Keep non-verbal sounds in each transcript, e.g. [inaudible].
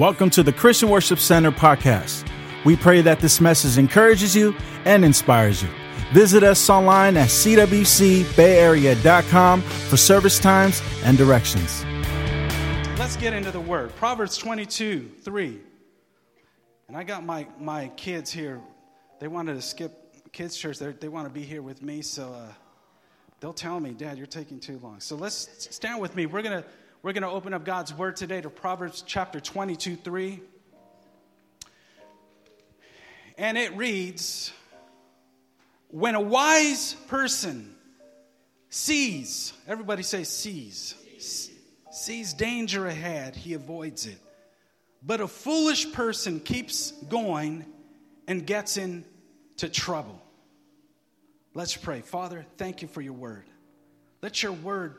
Welcome to the Christian Worship Center podcast. We pray that this message encourages you and inspires you. Visit us online at cwcbayarea.com for service times and directions. Let's get into the word. Proverbs 22 3. And I got my, my kids here. They wanted to skip kids' church. They're, they want to be here with me. So uh, they'll tell me, Dad, you're taking too long. So let's stand with me. We're going to we're going to open up God's word today to Proverbs chapter 22 3. And it reads When a wise person sees, everybody say sees, sees danger ahead, he avoids it. But a foolish person keeps going and gets into trouble. Let's pray. Father, thank you for your word. Let your word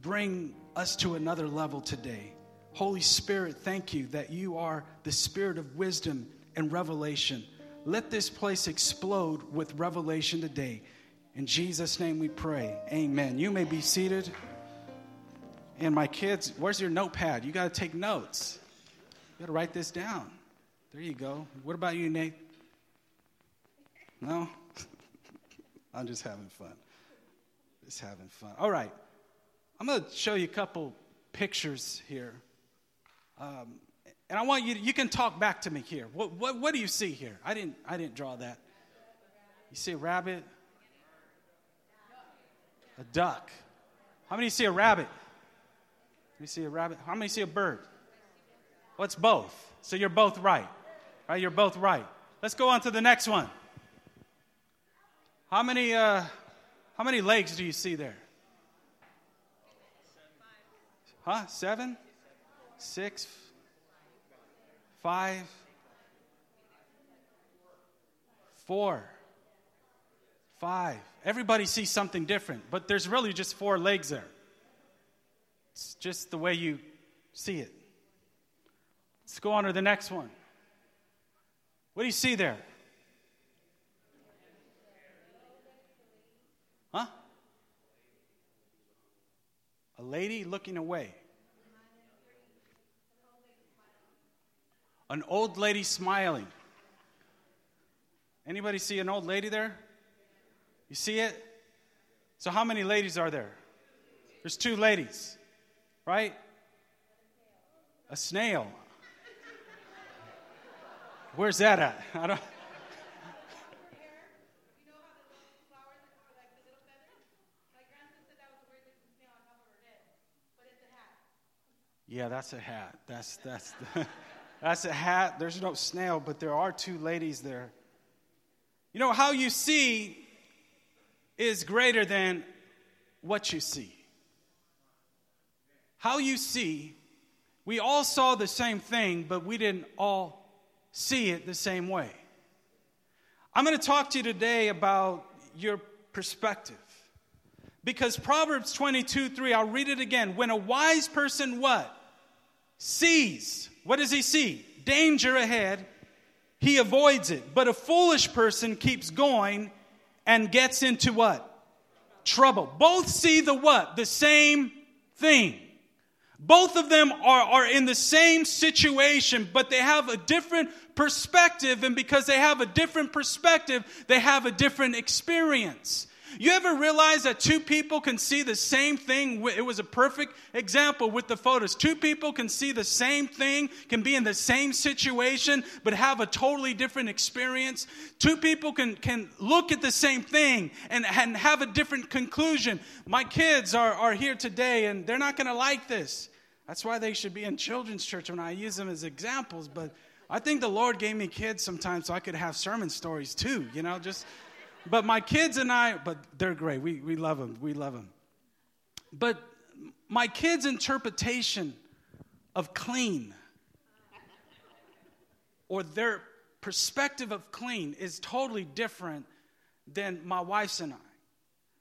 bring us to another level today. Holy Spirit, thank you that you are the spirit of wisdom and revelation. Let this place explode with revelation today. In Jesus' name we pray. Amen. You may be seated. And my kids, where's your notepad? You got to take notes. You got to write this down. There you go. What about you, Nate? No? [laughs] I'm just having fun. Just having fun. All right. I'm going to show you a couple pictures here. Um, and I want you, to, you can talk back to me here. What, what, what do you see here? I didn't, I didn't draw that. You see a rabbit? A duck. How many see a rabbit? You see a rabbit? How many see a bird? What's both? So you're both right. Right? You're both right. Let's go on to the next one. How many, uh, how many legs do you see there? Huh? Seven? Six? Five? Four? Five? Everybody sees something different, but there's really just four legs there. It's just the way you see it. Let's go on to the next one. What do you see there? Huh? Lady looking away. An old lady smiling. Anybody see an old lady there? You see it? So, how many ladies are there? There's two ladies, right? A snail. Where's that at? I don't. Yeah, that's a hat. That's that's the, [laughs] that's a hat. There's no snail, but there are two ladies there. You know how you see is greater than what you see. How you see, we all saw the same thing, but we didn't all see it the same way. I'm going to talk to you today about your perspective. Because Proverbs 22 3, I'll read it again. When a wise person what? Sees. What does he see? Danger ahead. He avoids it. But a foolish person keeps going and gets into what? Trouble. Both see the what? The same thing. Both of them are, are in the same situation, but they have a different perspective. And because they have a different perspective, they have a different experience. You ever realize that two people can see the same thing? It was a perfect example with the photos. Two people can see the same thing, can be in the same situation, but have a totally different experience. Two people can, can look at the same thing and, and have a different conclusion. My kids are, are here today and they're not going to like this. That's why they should be in children's church when I use them as examples. But I think the Lord gave me kids sometimes so I could have sermon stories too, you know, just but my kids and I, but they're great. We, we love them. We love them. But my kids' interpretation of clean or their perspective of clean is totally different than my wife's and I.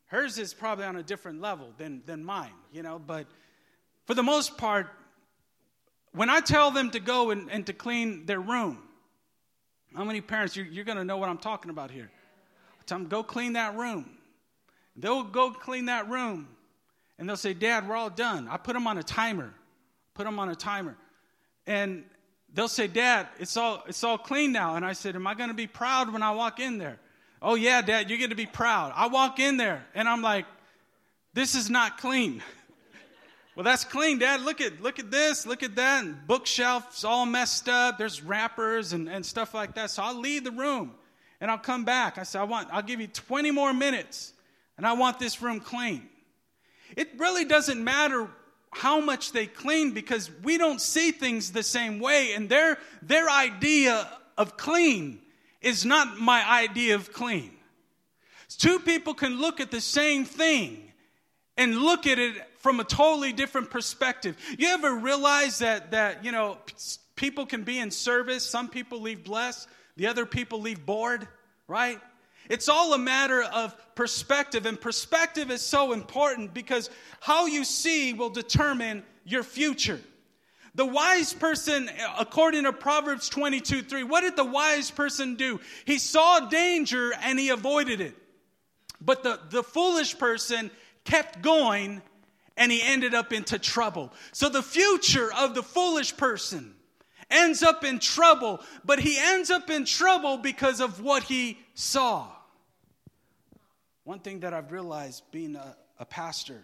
Hers is probably on a different level than, than mine, you know, but for the most part, when I tell them to go and, and to clean their room, how many parents, you're, you're going to know what I'm talking about here. Tell them, go clean that room. They'll go clean that room. And they'll say, Dad, we're all done. I put them on a timer. Put them on a timer. And they'll say, Dad, it's all, it's all clean now. And I said, Am I going to be proud when I walk in there? Oh, yeah, Dad, you're going to be proud. I walk in there and I'm like, This is not clean. [laughs] well, that's clean, Dad. Look at, look at this, look at that. And bookshelves all messed up. There's wrappers and, and stuff like that. So I'll leave the room and I'll come back. I said, I want, I'll give you 20 more minutes and I want this room clean. It really doesn't matter how much they clean because we don't see things the same way and their their idea of clean is not my idea of clean two people can look at the same thing and look at it from a totally different perspective you ever realize that that you know people can be in service some people leave blessed the other people leave bored right it's all a matter of perspective, and perspective is so important because how you see will determine your future. The wise person, according to Proverbs 22 3, what did the wise person do? He saw danger and he avoided it. But the, the foolish person kept going and he ended up into trouble. So the future of the foolish person ends up in trouble, but he ends up in trouble because of what he saw. One thing that I've realized being a, a pastor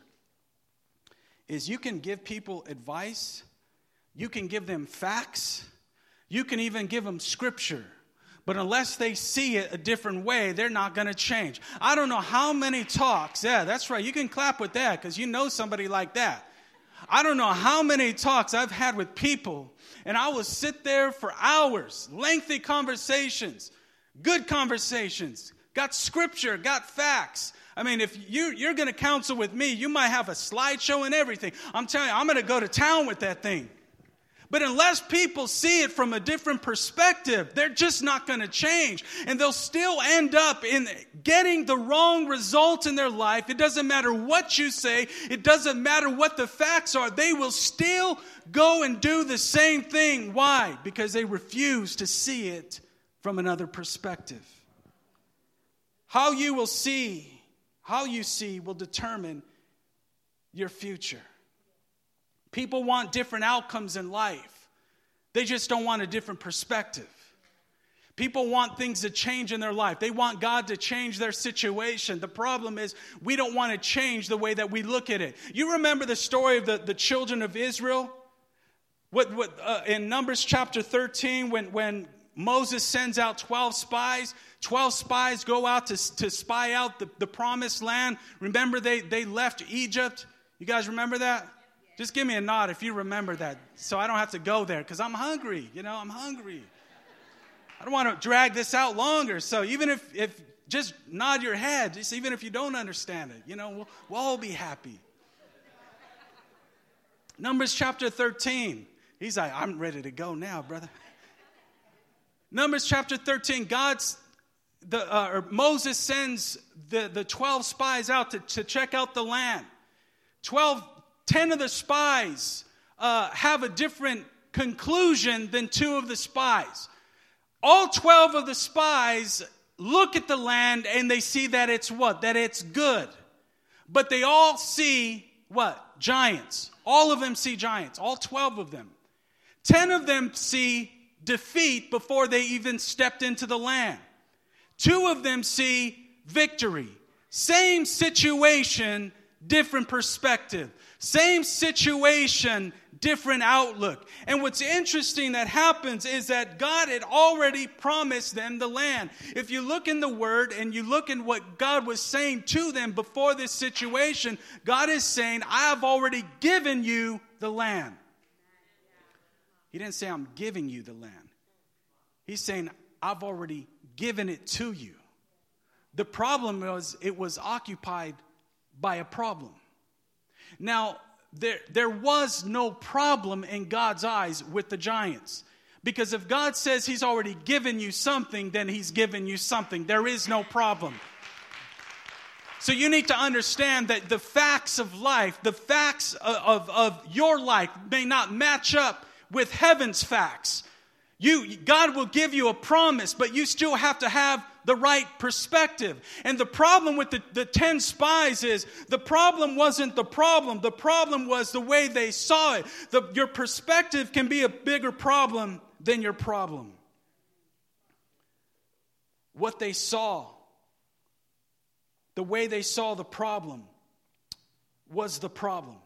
is you can give people advice, you can give them facts, you can even give them scripture. But unless they see it a different way, they're not going to change. I don't know how many talks. Yeah, that's right. You can clap with that because you know somebody like that. I don't know how many talks I've had with people, and I will sit there for hours, lengthy conversations, good conversations, got scripture, got facts. I mean, if you, you're going to counsel with me, you might have a slideshow and everything. I'm telling you, I'm going to go to town with that thing. But unless people see it from a different perspective, they're just not going to change. And they'll still end up in getting the wrong result in their life. It doesn't matter what you say, it doesn't matter what the facts are. They will still go and do the same thing. Why? Because they refuse to see it from another perspective. How you will see, how you see will determine your future. People want different outcomes in life, they just don't want a different perspective. People want things to change in their life. They want God to change their situation. The problem is, we don't want to change the way that we look at it. You remember the story of the, the children of Israel? What, what, uh, in Numbers chapter 13, when, when Moses sends out 12 spies, 12 spies go out to, to spy out the, the promised land. Remember, they, they left Egypt. You guys remember that? Just give me a nod if you remember that so I don't have to go there because I'm hungry. You know, I'm hungry. I don't want to drag this out longer. So even if, if just nod your head, just even if you don't understand it, you know, we'll, we'll all be happy. Numbers chapter 13. He's like, I'm ready to go now, brother. Numbers chapter 13, God's the, uh, or Moses sends the, the 12 spies out to, to check out the land. 12 10 of the spies uh, have a different conclusion than two of the spies. All 12 of the spies look at the land and they see that it's what? That it's good. But they all see what? Giants. All of them see giants, all 12 of them. 10 of them see defeat before they even stepped into the land. Two of them see victory. Same situation, different perspective. Same situation, different outlook. And what's interesting that happens is that God had already promised them the land. If you look in the word and you look in what God was saying to them before this situation, God is saying, I have already given you the land. He didn't say, I'm giving you the land. He's saying, I've already given it to you. The problem was, it was occupied by a problem. Now, there, there was no problem in God's eyes with the giants. Because if God says He's already given you something, then He's given you something. There is no problem. So you need to understand that the facts of life, the facts of, of, of your life, may not match up with heaven's facts. You, God will give you a promise, but you still have to have the right perspective. And the problem with the, the 10 spies is the problem wasn't the problem, the problem was the way they saw it. The, your perspective can be a bigger problem than your problem. What they saw, the way they saw the problem, was the problem.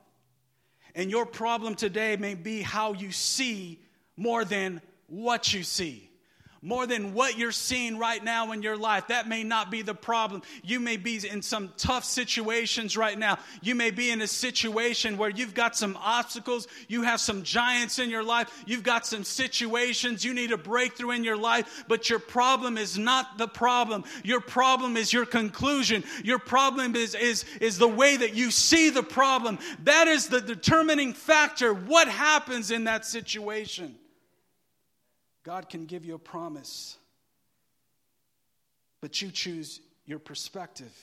And your problem today may be how you see more than what you see more than what you're seeing right now in your life. That may not be the problem. You may be in some tough situations right now. You may be in a situation where you've got some obstacles, you have some giants in your life, you've got some situations, you need a breakthrough in your life, but your problem is not the problem. Your problem is your conclusion. Your problem is, is, is the way that you see the problem. That is the determining factor. What happens in that situation? God can give you a promise, but you choose your perspective.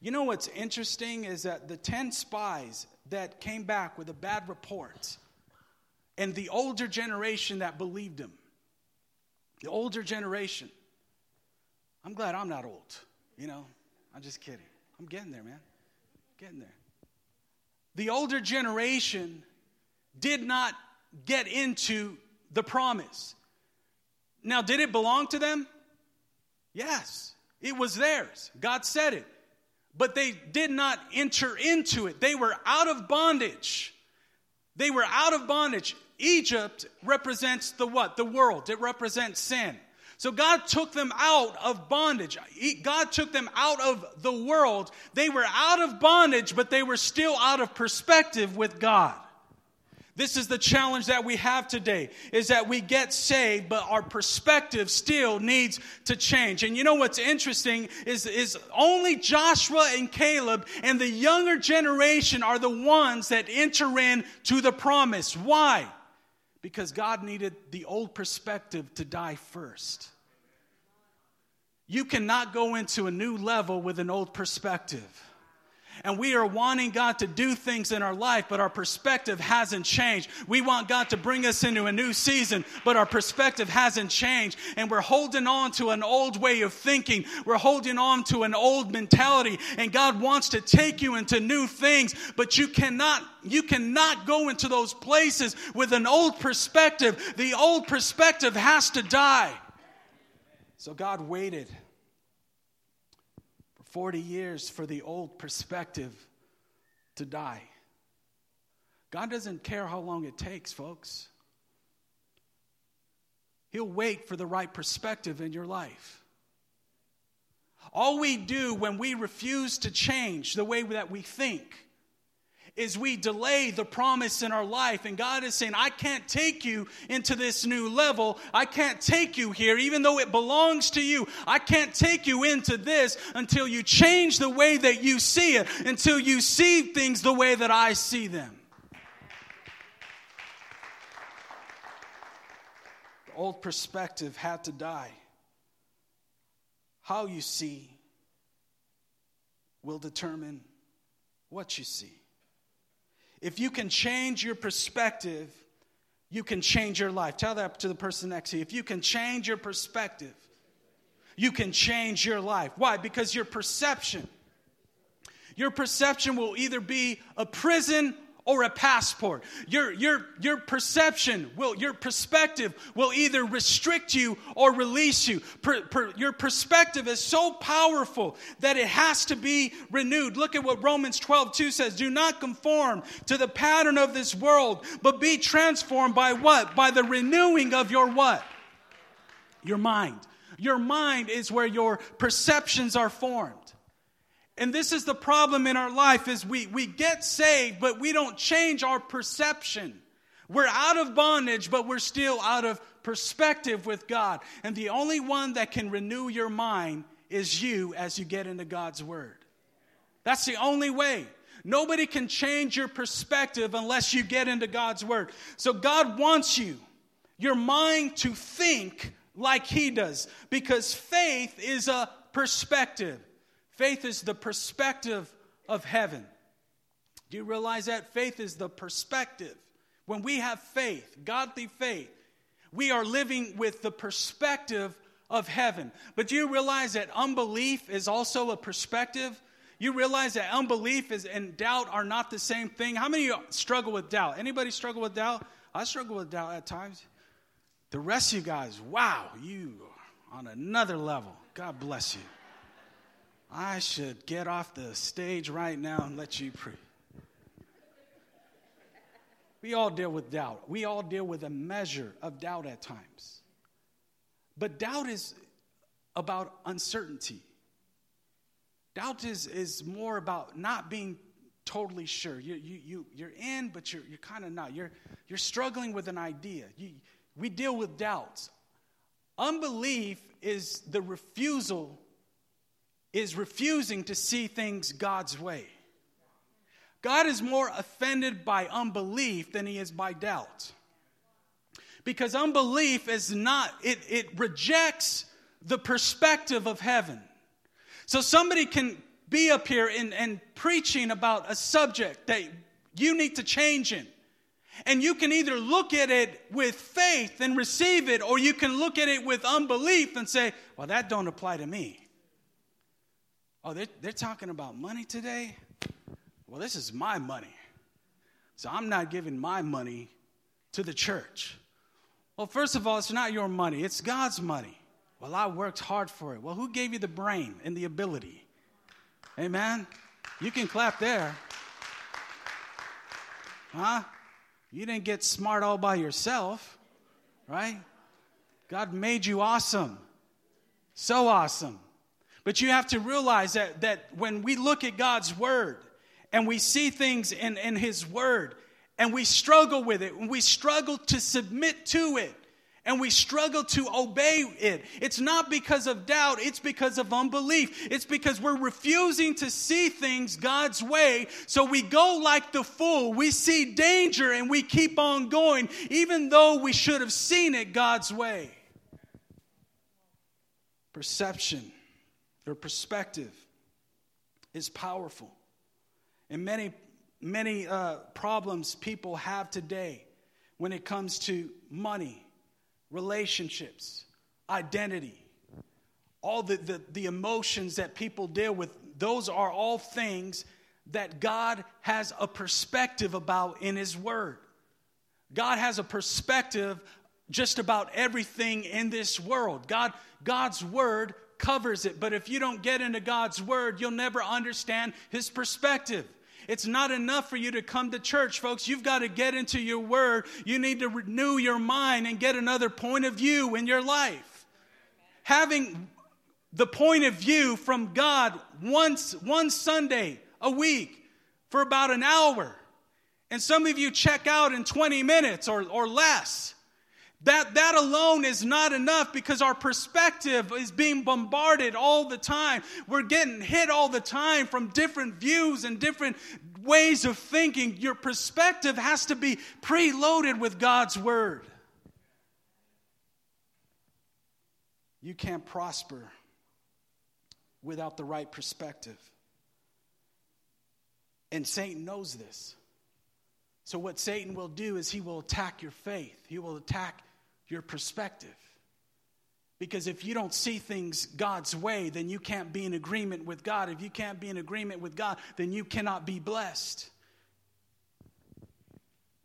You know what's interesting is that the 10 spies that came back with a bad report, and the older generation that believed them, the older generation, I'm glad I'm not old, you know, I'm just kidding. I'm getting there, man. Getting there. The older generation did not get into the promise. Now, did it belong to them? Yes, it was theirs. God said it. But they did not enter into it. They were out of bondage. They were out of bondage. Egypt represents the what? The world. It represents sin. So God took them out of bondage. God took them out of the world. They were out of bondage, but they were still out of perspective with God. This is the challenge that we have today is that we get saved, but our perspective still needs to change. And you know what's interesting is, is only Joshua and Caleb and the younger generation are the ones that enter in to the promise. Why? Because God needed the old perspective to die first. You cannot go into a new level with an old perspective and we are wanting God to do things in our life, but our perspective hasn't changed. We want God to bring us into a new season, but our perspective hasn't changed. And we're holding on to an old way of thinking. We're holding on to an old mentality. And God wants to take you into new things, but you cannot, you cannot go into those places with an old perspective. The old perspective has to die. So God waited 40 years for the old perspective to die. God doesn't care how long it takes, folks. He'll wait for the right perspective in your life. All we do when we refuse to change the way that we think is we delay the promise in our life. And God is saying, I can't take you into this new level. I can't take you here, even though it belongs to you. I can't take you into this until you change the way that you see it, until you see things the way that I see them. The old perspective had to die. How you see will determine what you see. If you can change your perspective, you can change your life. Tell that to the person next to you. If you can change your perspective, you can change your life. Why? Because your perception, your perception will either be a prison or a passport. Your, your, your perception will, your perspective will either restrict you or release you. Per, per, your perspective is so powerful that it has to be renewed. Look at what Romans 12, 2 says. Do not conform to the pattern of this world, but be transformed by what? By the renewing of your what? Your mind. Your mind is where your perceptions are formed. And this is the problem in our life is we, we get saved, but we don't change our perception. We're out of bondage, but we're still out of perspective with God. And the only one that can renew your mind is you as you get into God's Word. That's the only way. Nobody can change your perspective unless you get into God's Word. So God wants you, your mind to think like He does, because faith is a perspective. Faith is the perspective of heaven. Do you realize that? Faith is the perspective. When we have faith, godly faith, we are living with the perspective of heaven. But do you realize that unbelief is also a perspective? You realize that unbelief is and doubt are not the same thing. How many of you struggle with doubt? Anybody struggle with doubt? I struggle with doubt at times. The rest of you guys, wow, you on another level. God bless you. I should get off the stage right now and let you preach. We all deal with doubt. We all deal with a measure of doubt at times. But doubt is about uncertainty. Doubt is, is more about not being totally sure. You, you, you, you're in, but you're, you're kind of not. You're, you're struggling with an idea. You, we deal with doubts. Unbelief is the refusal, is refusing to see things God's way. God is more offended by unbelief than he is by doubt. Because unbelief is not, it, it rejects the perspective of heaven. So somebody can be up here and, and preaching about a subject that you need to change in. And you can either look at it with faith and receive it, or you can look at it with unbelief and say, well, that don't apply to me. Oh, they're, they're talking about money today? Well, this is my money. So I'm not giving my money to the church. Well, first of all, it's not your money, it's God's money. Well, I worked hard for it. Well, who gave you the brain and the ability? Amen? You can clap there. Huh? You didn't get smart all by yourself, right? God made you awesome. So awesome. But you have to realize that, that when we look at God's word, and we see things in, in His Word and we struggle with it, and we struggle to submit to it, and we struggle to obey it. It's not because of doubt, it's because of unbelief. It's because we're refusing to see things God's way. So we go like the fool. We see danger and we keep on going, even though we should have seen it God's way. Perception or perspective is powerful. And many, many uh, problems people have today when it comes to money, relationships, identity, all the, the, the emotions that people deal with, those are all things that God has a perspective about in His Word. God has a perspective just about everything in this world. God, God's Word covers it. But if you don't get into God's Word, you'll never understand His perspective. It's not enough for you to come to church, folks. You've got to get into your word. You need to renew your mind and get another point of view in your life. Having the point of view from God once one Sunday a week for about an hour. And some of you check out in 20 minutes or, or less. That, that alone is not enough because our perspective is being bombarded all the time. We're getting hit all the time from different views and different ways of thinking. Your perspective has to be preloaded with God's word. You can't prosper without the right perspective. And Satan knows this. So, what Satan will do is he will attack your faith, he will attack your perspective. Because if you don't see things God's way, then you can't be in agreement with God. If you can't be in agreement with God, then you cannot be blessed.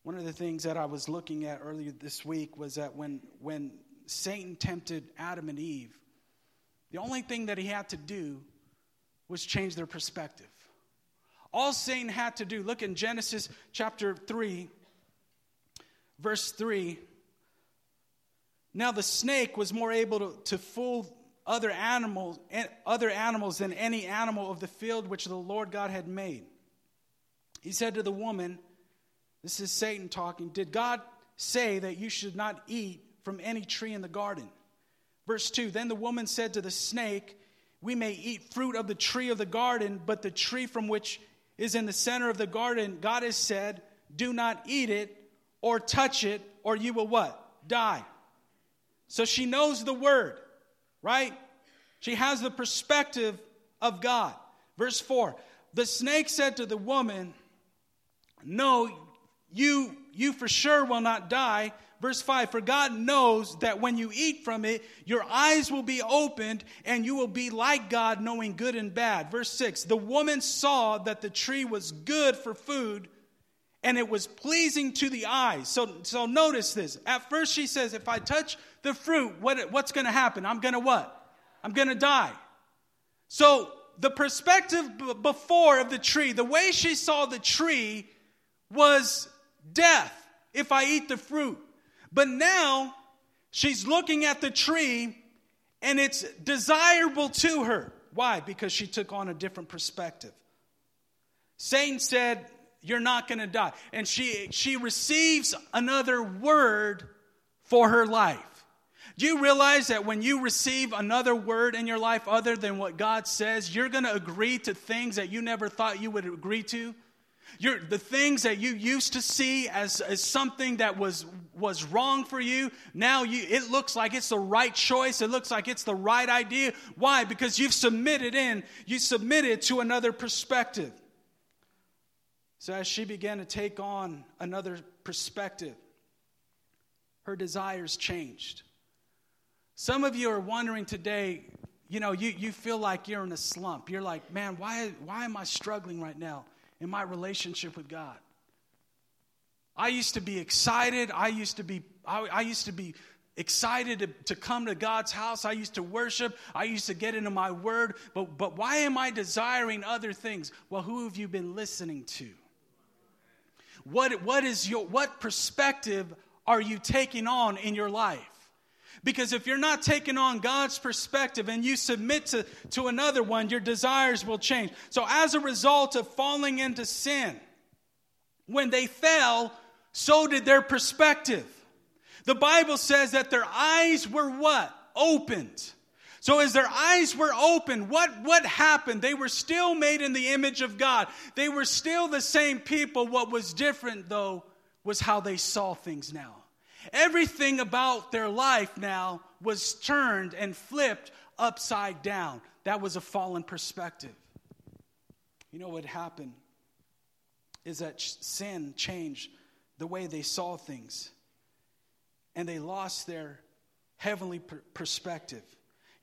One of the things that I was looking at earlier this week was that when, when Satan tempted Adam and Eve, the only thing that he had to do was change their perspective. All Satan had to do, look in Genesis chapter 3, verse 3. Now the snake was more able to, to fool other animals, eh, other animals than any animal of the field which the Lord God had made. He said to the woman, This is Satan talking, Did God say that you should not eat from any tree in the garden? Verse 2 Then the woman said to the snake, We may eat fruit of the tree of the garden, but the tree from which is in the center of the garden, God has said, Do not eat it or touch it, or you will what? Die. So she knows the word, right? She has the perspective of God. Verse 4 The snake said to the woman, No, you, you for sure will not die. Verse 5 For God knows that when you eat from it, your eyes will be opened and you will be like God, knowing good and bad. Verse 6 The woman saw that the tree was good for food and it was pleasing to the eyes. So, so notice this. At first, she says, If I touch the fruit, what, what's going to happen? I'm going to what? I'm going to die. So, the perspective b- before of the tree, the way she saw the tree was death if I eat the fruit. But now she's looking at the tree and it's desirable to her. Why? Because she took on a different perspective. Satan said, You're not going to die. And she, she receives another word for her life. Do you realize that when you receive another word in your life other than what God says, you're going to agree to things that you never thought you would agree to? You're, the things that you used to see as, as something that was, was wrong for you, now you, it looks like it's the right choice. It looks like it's the right idea. Why? Because you've submitted in, you submitted to another perspective. So as she began to take on another perspective, her desires changed. Some of you are wondering today, you know, you, you feel like you're in a slump. You're like, man, why, why am I struggling right now in my relationship with God? I used to be excited. I used to be, I, I used to be excited to, to come to God's house. I used to worship. I used to get into my word. But, but why am I desiring other things? Well, who have you been listening to? What, what is your, what perspective are you taking on in your life? Because if you're not taking on God's perspective and you submit to, to another one, your desires will change. So, as a result of falling into sin, when they fell, so did their perspective. The Bible says that their eyes were what? Opened. So as their eyes were open, what, what happened? They were still made in the image of God. They were still the same people. What was different, though, was how they saw things now. Everything about their life now was turned and flipped upside down. That was a fallen perspective. You know what happened is that sin changed the way they saw things, and they lost their heavenly per- perspective.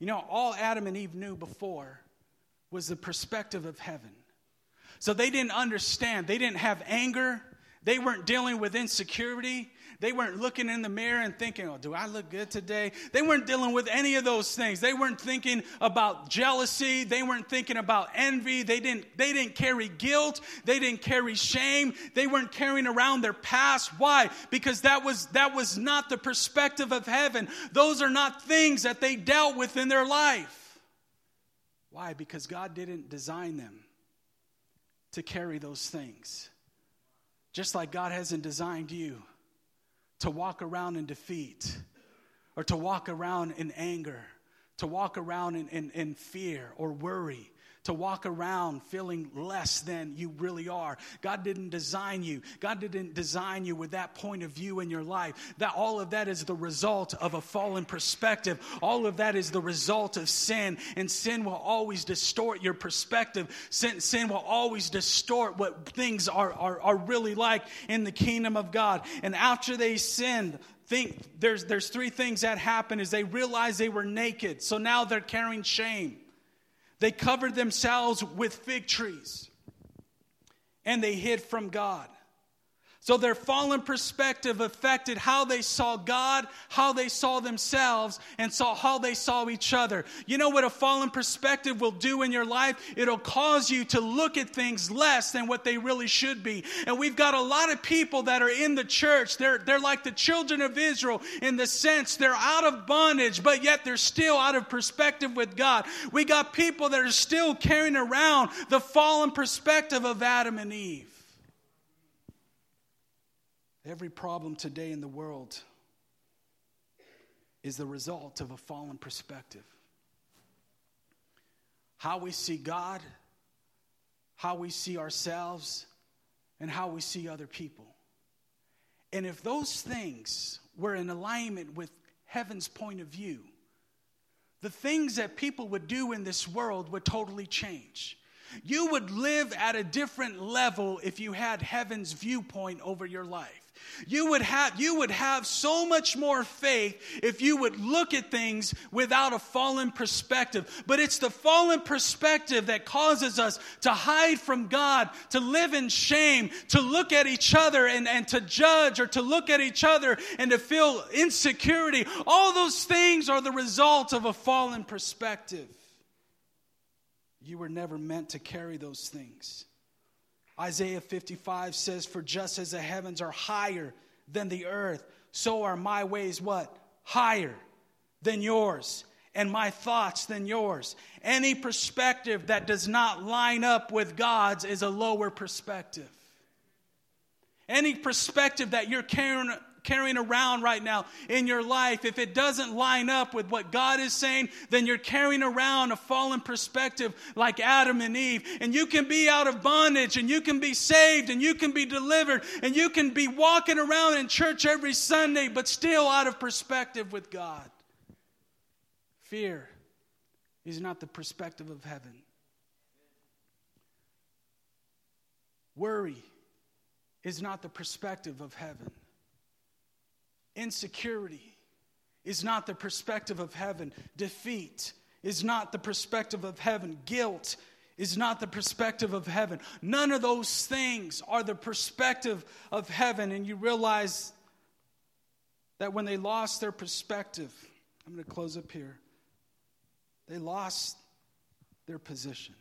You know, all Adam and Eve knew before was the perspective of heaven. So they didn't understand. They didn't have anger. They weren't dealing with insecurity. They weren't looking in the mirror and thinking, oh, do I look good today? They weren't dealing with any of those things. They weren't thinking about jealousy. They weren't thinking about envy. They didn't, they didn't carry guilt. They didn't carry shame. They weren't carrying around their past. Why? Because that was, that was not the perspective of heaven. Those are not things that they dealt with in their life. Why? Because God didn't design them to carry those things. Just like God hasn't designed you to walk around in defeat or to walk around in anger, to walk around in, in, in fear or worry to walk around feeling less than you really are. God didn't design you. God didn't design you with that point of view in your life. That all of that is the result of a fallen perspective. All of that is the result of sin, and sin will always distort your perspective. Sin, sin will always distort what things are, are, are really like in the kingdom of God. And after they sinned, think there's there's three things that happen is they realized they were naked. So now they're carrying shame. They covered themselves with fig trees. And they hid from God. So their fallen perspective affected how they saw God, how they saw themselves, and saw how they saw each other. You know what a fallen perspective will do in your life? It'll cause you to look at things less than what they really should be. And we've got a lot of people that are in the church. They're, they're like the children of Israel in the sense they're out of bondage, but yet they're still out of perspective with God. We got people that are still carrying around the fallen perspective of Adam and Eve. Every problem today in the world is the result of a fallen perspective. How we see God, how we see ourselves, and how we see other people. And if those things were in alignment with heaven's point of view, the things that people would do in this world would totally change. You would live at a different level if you had heaven's viewpoint over your life. You would have, you would have so much more faith if you would look at things without a fallen perspective. But it's the fallen perspective that causes us to hide from God, to live in shame, to look at each other and, and to judge or to look at each other and to feel insecurity. All those things are the result of a fallen perspective. You were never meant to carry those things. Isaiah 55 says, For just as the heavens are higher than the earth, so are my ways what? Higher than yours, and my thoughts than yours. Any perspective that does not line up with God's is a lower perspective. Any perspective that you're carrying carrying around right now in your life, if it doesn't line up with what God is saying, then you're carrying around a fallen perspective like Adam and Eve. And you can be out of bondage and you can be saved and you can be delivered and you can be walking around in church every Sunday, but still out of perspective with God. Fear is not the perspective of heaven. Worry is not the perspective of heaven. Insecurity is not the perspective of heaven. Defeat is not the perspective of heaven. Guilt is not the perspective of heaven. None of those things are the perspective of heaven. And you realize that when they lost their perspective, I'm going to close up here, they lost their position.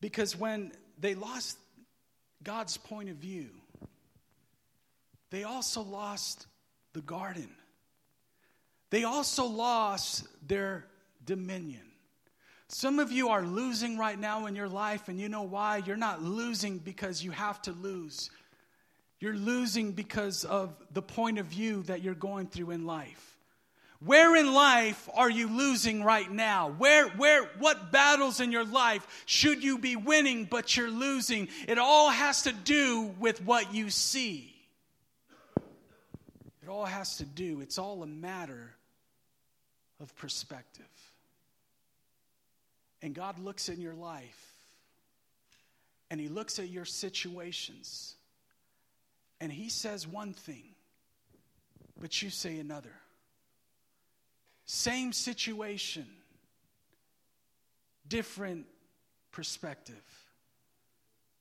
Because when they lost God's point of view, they also lost the garden. They also lost their dominion. Some of you are losing right now in your life, and you know why? You're not losing because you have to lose. You're losing because of the point of view that you're going through in life. Where in life are you losing right now? Where, where, what battles in your life should you be winning, but you're losing? It all has to do with what you see. It all has to do, it's all a matter of perspective. And God looks in your life and He looks at your situations and He says one thing, but you say another. Same situation, different perspective.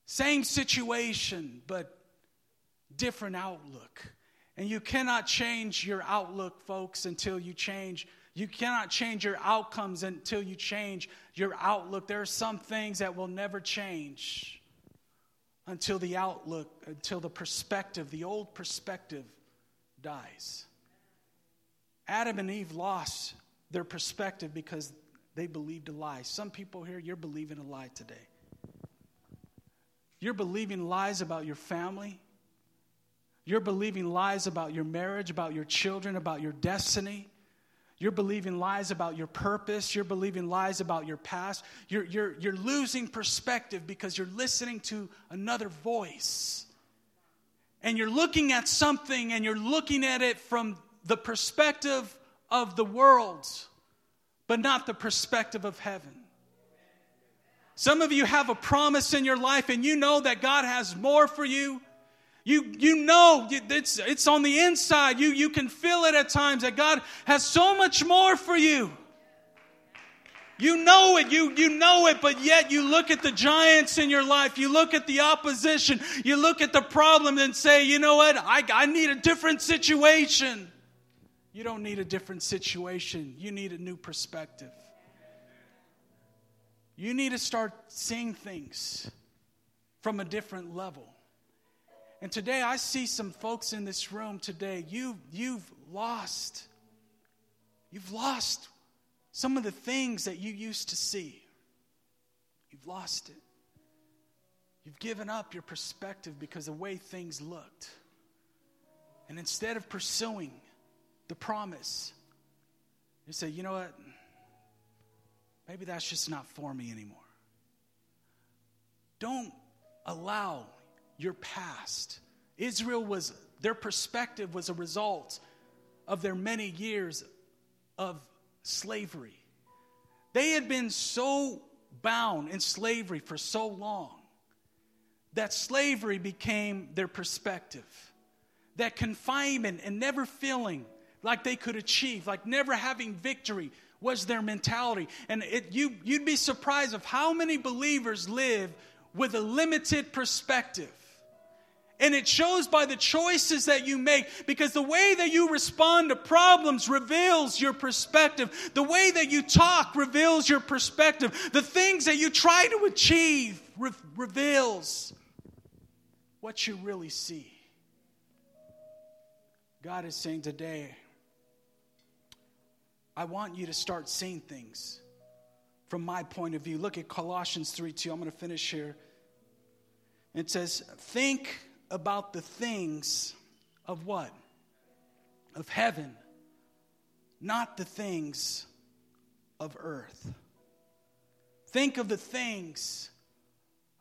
Same situation, but different outlook. And you cannot change your outlook, folks, until you change. You cannot change your outcomes until you change your outlook. There are some things that will never change until the outlook, until the perspective, the old perspective dies. Adam and Eve lost their perspective because they believed a lie. Some people here, you're believing a lie today. You're believing lies about your family. You're believing lies about your marriage, about your children, about your destiny. You're believing lies about your purpose. You're believing lies about your past. You're, you're, you're losing perspective because you're listening to another voice. And you're looking at something and you're looking at it from the perspective of the world, but not the perspective of heaven. Some of you have a promise in your life and you know that God has more for you you, you know it's, it's on the inside. You, you can feel it at times that God has so much more for you. You know it, you, you know it, but yet you look at the giants in your life, you look at the opposition, you look at the problem and say, you know what, I, I need a different situation. You don't need a different situation, you need a new perspective. You need to start seeing things from a different level. And today I see some folks in this room today, you, you've lost. You've lost some of the things that you used to see. You've lost it. You've given up your perspective because the way things looked. And instead of pursuing the promise, you say, you know what? Maybe that's just not for me anymore. Don't allow your past. Israel was, their perspective was a result of their many years of slavery. They had been so bound in slavery for so long that slavery became their perspective. That confinement and never feeling like they could achieve, like never having victory was their mentality. And it, you, you'd be surprised of how many believers live with a limited perspective. And it shows by the choices that you make because the way that you respond to problems reveals your perspective. The way that you talk reveals your perspective. The things that you try to achieve re- reveals what you really see. God is saying today, I want you to start seeing things from my point of view. Look at Colossians 3 2. I'm going to finish here. It says, Think about the things of what? Of heaven, not the things of earth. Think of the things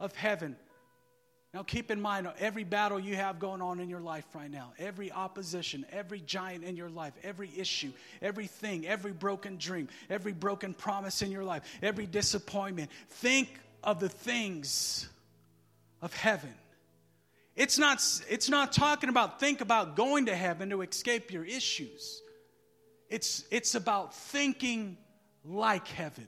of heaven. Now, keep in mind every battle you have going on in your life right now, every opposition, every giant in your life, every issue, everything, every broken dream, every broken promise in your life, every disappointment. Think of the things of heaven. It's not, it's not talking about think about going to heaven to escape your issues. It's, it's about thinking like heaven.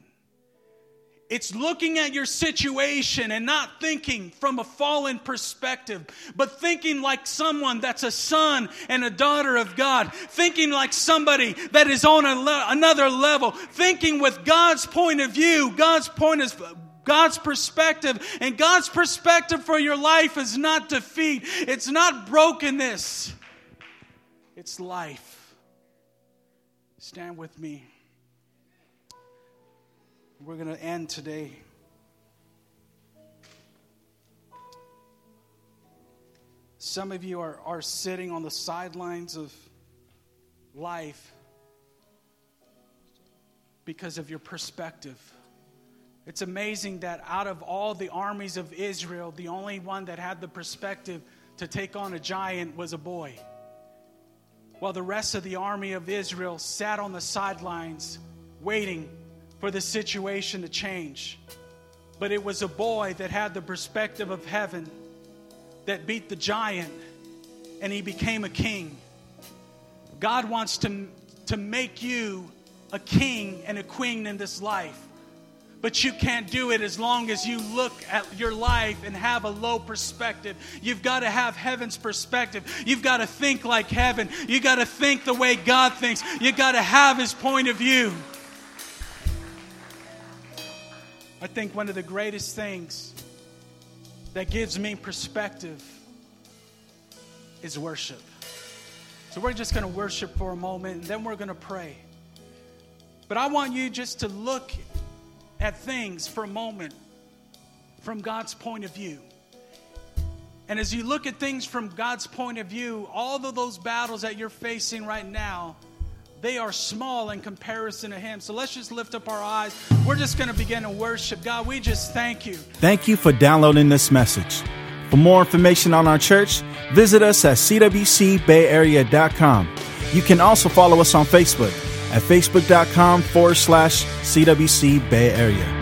It's looking at your situation and not thinking from a fallen perspective, but thinking like someone that's a son and a daughter of God, thinking like somebody that is on le- another level, thinking with God's point of view, God's point of God's perspective. And God's perspective for your life is not defeat, it's not brokenness, it's life. Stand with me. We're going to end today. Some of you are, are sitting on the sidelines of life because of your perspective. It's amazing that out of all the armies of Israel, the only one that had the perspective to take on a giant was a boy. While the rest of the army of Israel sat on the sidelines waiting for the situation to change. But it was a boy that had the perspective of heaven that beat the giant and he became a king. God wants to, to make you a king and a queen in this life. But you can't do it as long as you look at your life and have a low perspective. You've got to have heaven's perspective. You've got to think like heaven. You've got to think the way God thinks. You've got to have his point of view. I think one of the greatest things that gives me perspective is worship. So we're just going to worship for a moment and then we're going to pray. But I want you just to look at things for a moment from God's point of view. And as you look at things from God's point of view, all of those battles that you're facing right now, they are small in comparison to Him. So let's just lift up our eyes. We're just going to begin to worship. God, we just thank you. Thank you for downloading this message. For more information on our church, visit us at cwcbayarea.com. You can also follow us on Facebook at facebook.com forward slash CWC Bay Area.